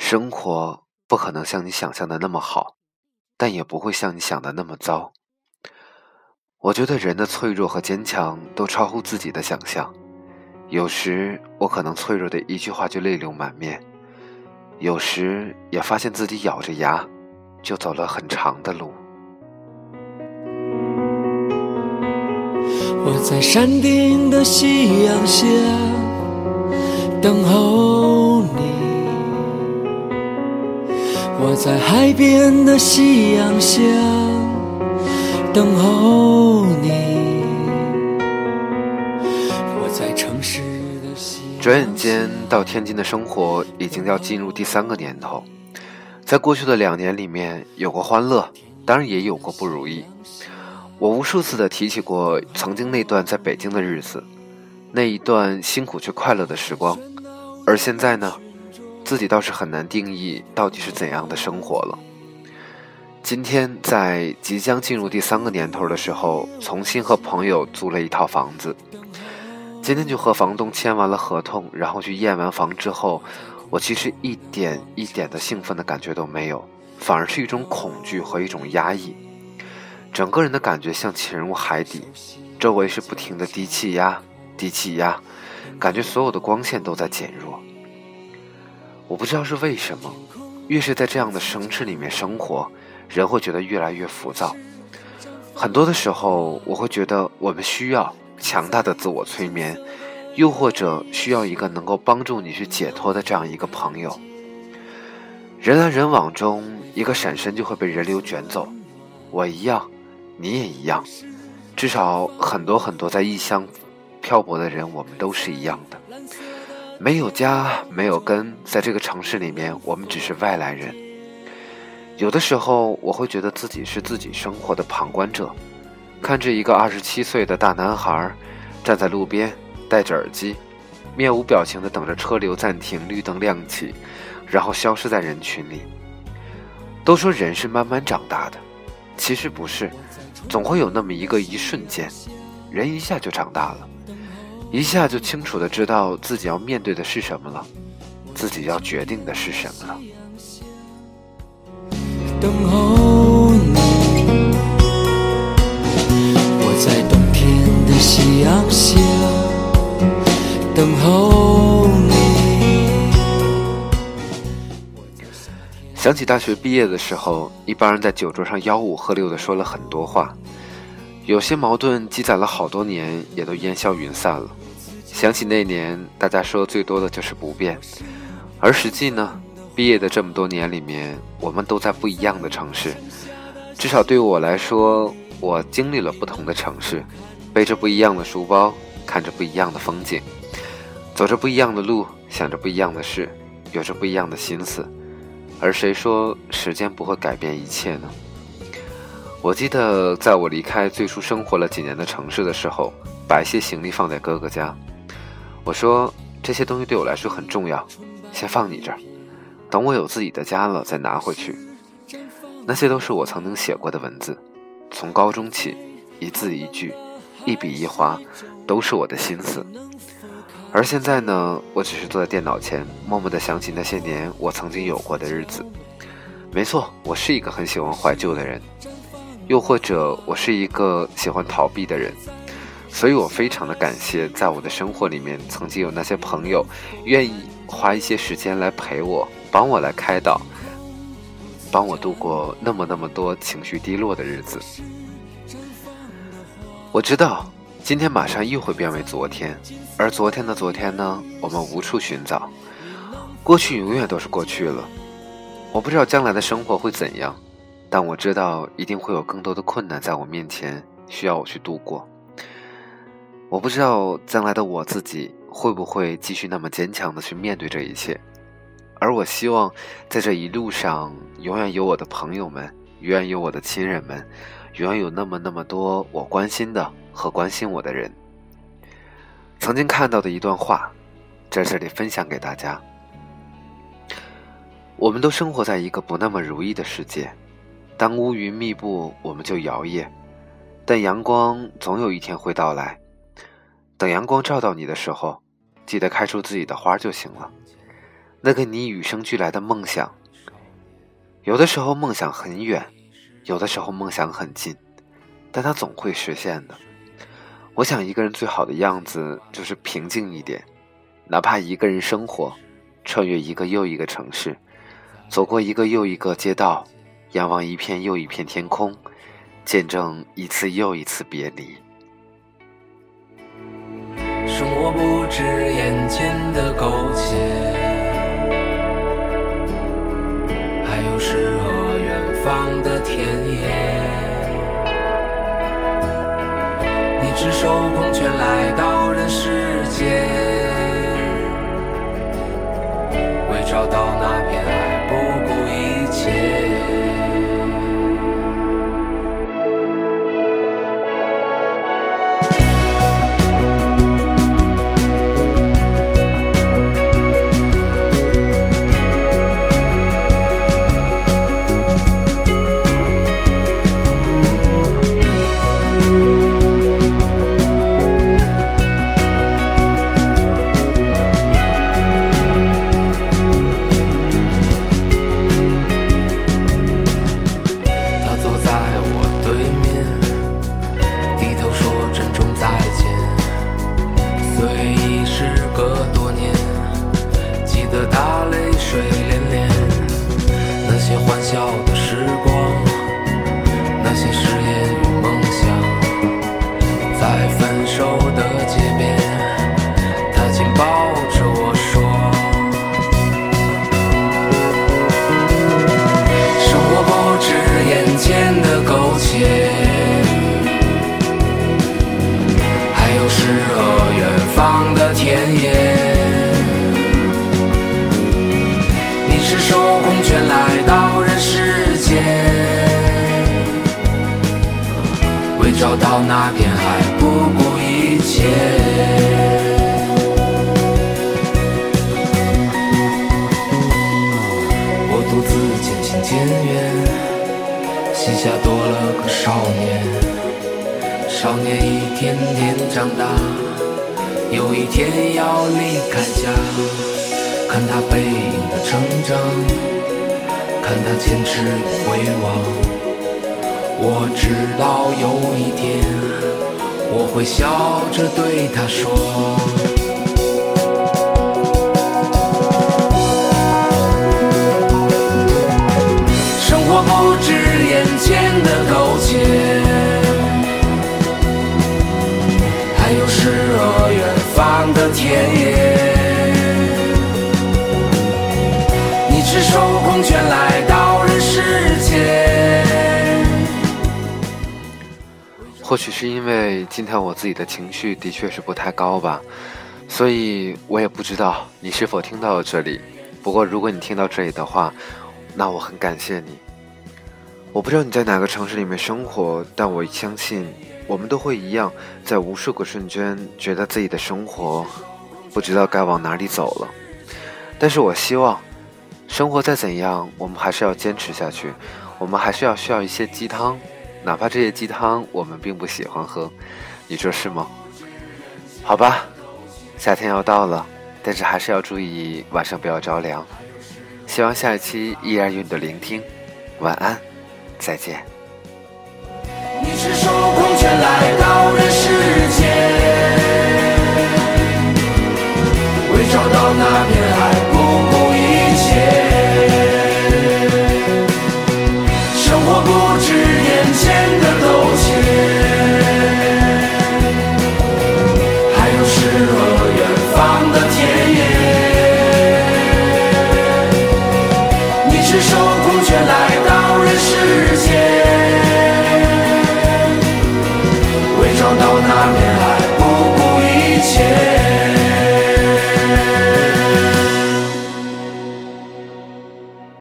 生活不可能像你想象的那么好，但也不会像你想的那么糟。我觉得人的脆弱和坚强都超乎自己的想象。有时我可能脆弱的一句话就泪流满面，有时也发现自己咬着牙就走了很长的路。我在山顶的夕阳下等候我在海边的夕阳下等候你，我在城市的夕阳转眼间到天津的生活已经要进入第三个年头，在过去的两年里面有过欢乐，当然也有过不如意。我无数次的提起过曾经那段在北京的日子，那一段辛苦却快乐的时光，而现在呢，自己倒是很难定义到底是怎样的生活了。今天在即将进入第三个年头的时候，重新和朋友租了一套房子，今天就和房东签完了合同，然后去验完房之后，我其实一点一点的兴奋的感觉都没有，反而是一种恐惧和一种压抑。整个人的感觉像潜入海底，周围是不停的低气压，低气压，感觉所有的光线都在减弱。我不知道是为什么，越是在这样的城市里面生活，人会觉得越来越浮躁。很多的时候，我会觉得我们需要强大的自我催眠，又或者需要一个能够帮助你去解脱的这样一个朋友。人来人往中，一个闪身就会被人流卷走，我一样。你也一样，至少很多很多在异乡漂泊的人，我们都是一样的，没有家，没有根，在这个城市里面，我们只是外来人。有的时候，我会觉得自己是自己生活的旁观者，看着一个二十七岁的大男孩站在路边，戴着耳机，面无表情的等着车流暂停，绿灯亮起，然后消失在人群里。都说人是慢慢长大的，其实不是。总会有那么一个一瞬间，人一下就长大了，一下就清楚的知道自己要面对的是什么了，自己要决定的是什么了。等候你，我在冬天的夕阳下等候你。想起大学毕业的时候，一帮人在酒桌上吆五喝六的说了很多话，有些矛盾积攒了好多年，也都烟消云散了。想起那年，大家说最多的就是不变，而实际呢，毕业的这么多年里面，我们都在不一样的城市。至少对我来说，我经历了不同的城市，背着不一样的书包，看着不一样的风景，走着不一样的路，想着不一样的事，有着不一样的心思。而谁说时间不会改变一切呢？我记得在我离开最初生活了几年的城市的时候，把一些行李放在哥哥家。我说这些东西对我来说很重要，先放你这儿，等我有自己的家了再拿回去。那些都是我曾经写过的文字，从高中起，一字一句，一笔一划，都是我的心思。而现在呢，我只是坐在电脑前，默默地想起那些年我曾经有过的日子。没错，我是一个很喜欢怀旧的人，又或者我是一个喜欢逃避的人，所以我非常的感谢，在我的生活里面曾经有那些朋友，愿意花一些时间来陪我，帮我来开导，帮我度过那么那么多情绪低落的日子。我知道。今天马上又会变为昨天，而昨天的昨天呢？我们无处寻找。过去永远都是过去了。我不知道将来的生活会怎样，但我知道一定会有更多的困难在我面前，需要我去度过。我不知道将来的我自己会不会继续那么坚强的去面对这一切，而我希望在这一路上，永远有我的朋友们，永远有我的亲人们，永远有那么那么多我关心的。和关心我的人，曾经看到的一段话，在这里分享给大家。我们都生活在一个不那么如意的世界，当乌云密布，我们就摇曳，但阳光总有一天会到来。等阳光照到你的时候，记得开出自己的花就行了。那个你与生俱来的梦想。有的时候梦想很远，有的时候梦想很近，但它总会实现的。我想一个人最好的样子就是平静一点，哪怕一个人生活，穿越一个又一个城市，走过一个又一个街道，仰望一片又一片天空，见证一次又一次别离。生活不止眼前的苟且，还有诗和远方的田野。你赤手空拳来到人世间，为找到那片海不顾一切。到那片海不顾一切。我独自渐行渐远，膝下多了个少年。少年一天天长大，有一天要离开家。看他背影的成长，看他坚持与回望。我知道有一天，我会笑着对他说。或许是因为今天我自己的情绪的确是不太高吧，所以我也不知道你是否听到了这里。不过如果你听到这里的话，那我很感谢你。我不知道你在哪个城市里面生活，但我相信我们都会一样，在无数个瞬间觉得自己的生活不知道该往哪里走了。但是我希望，生活再怎样，我们还是要坚持下去，我们还是要需要一些鸡汤。哪怕这些鸡汤我们并不喜欢喝，你说是吗？好吧，夏天要到了，但是还是要注意晚上不要着凉。希望下一期依然有你的聆听，晚安，再见。你赤手空拳来到人世间，为找到那片海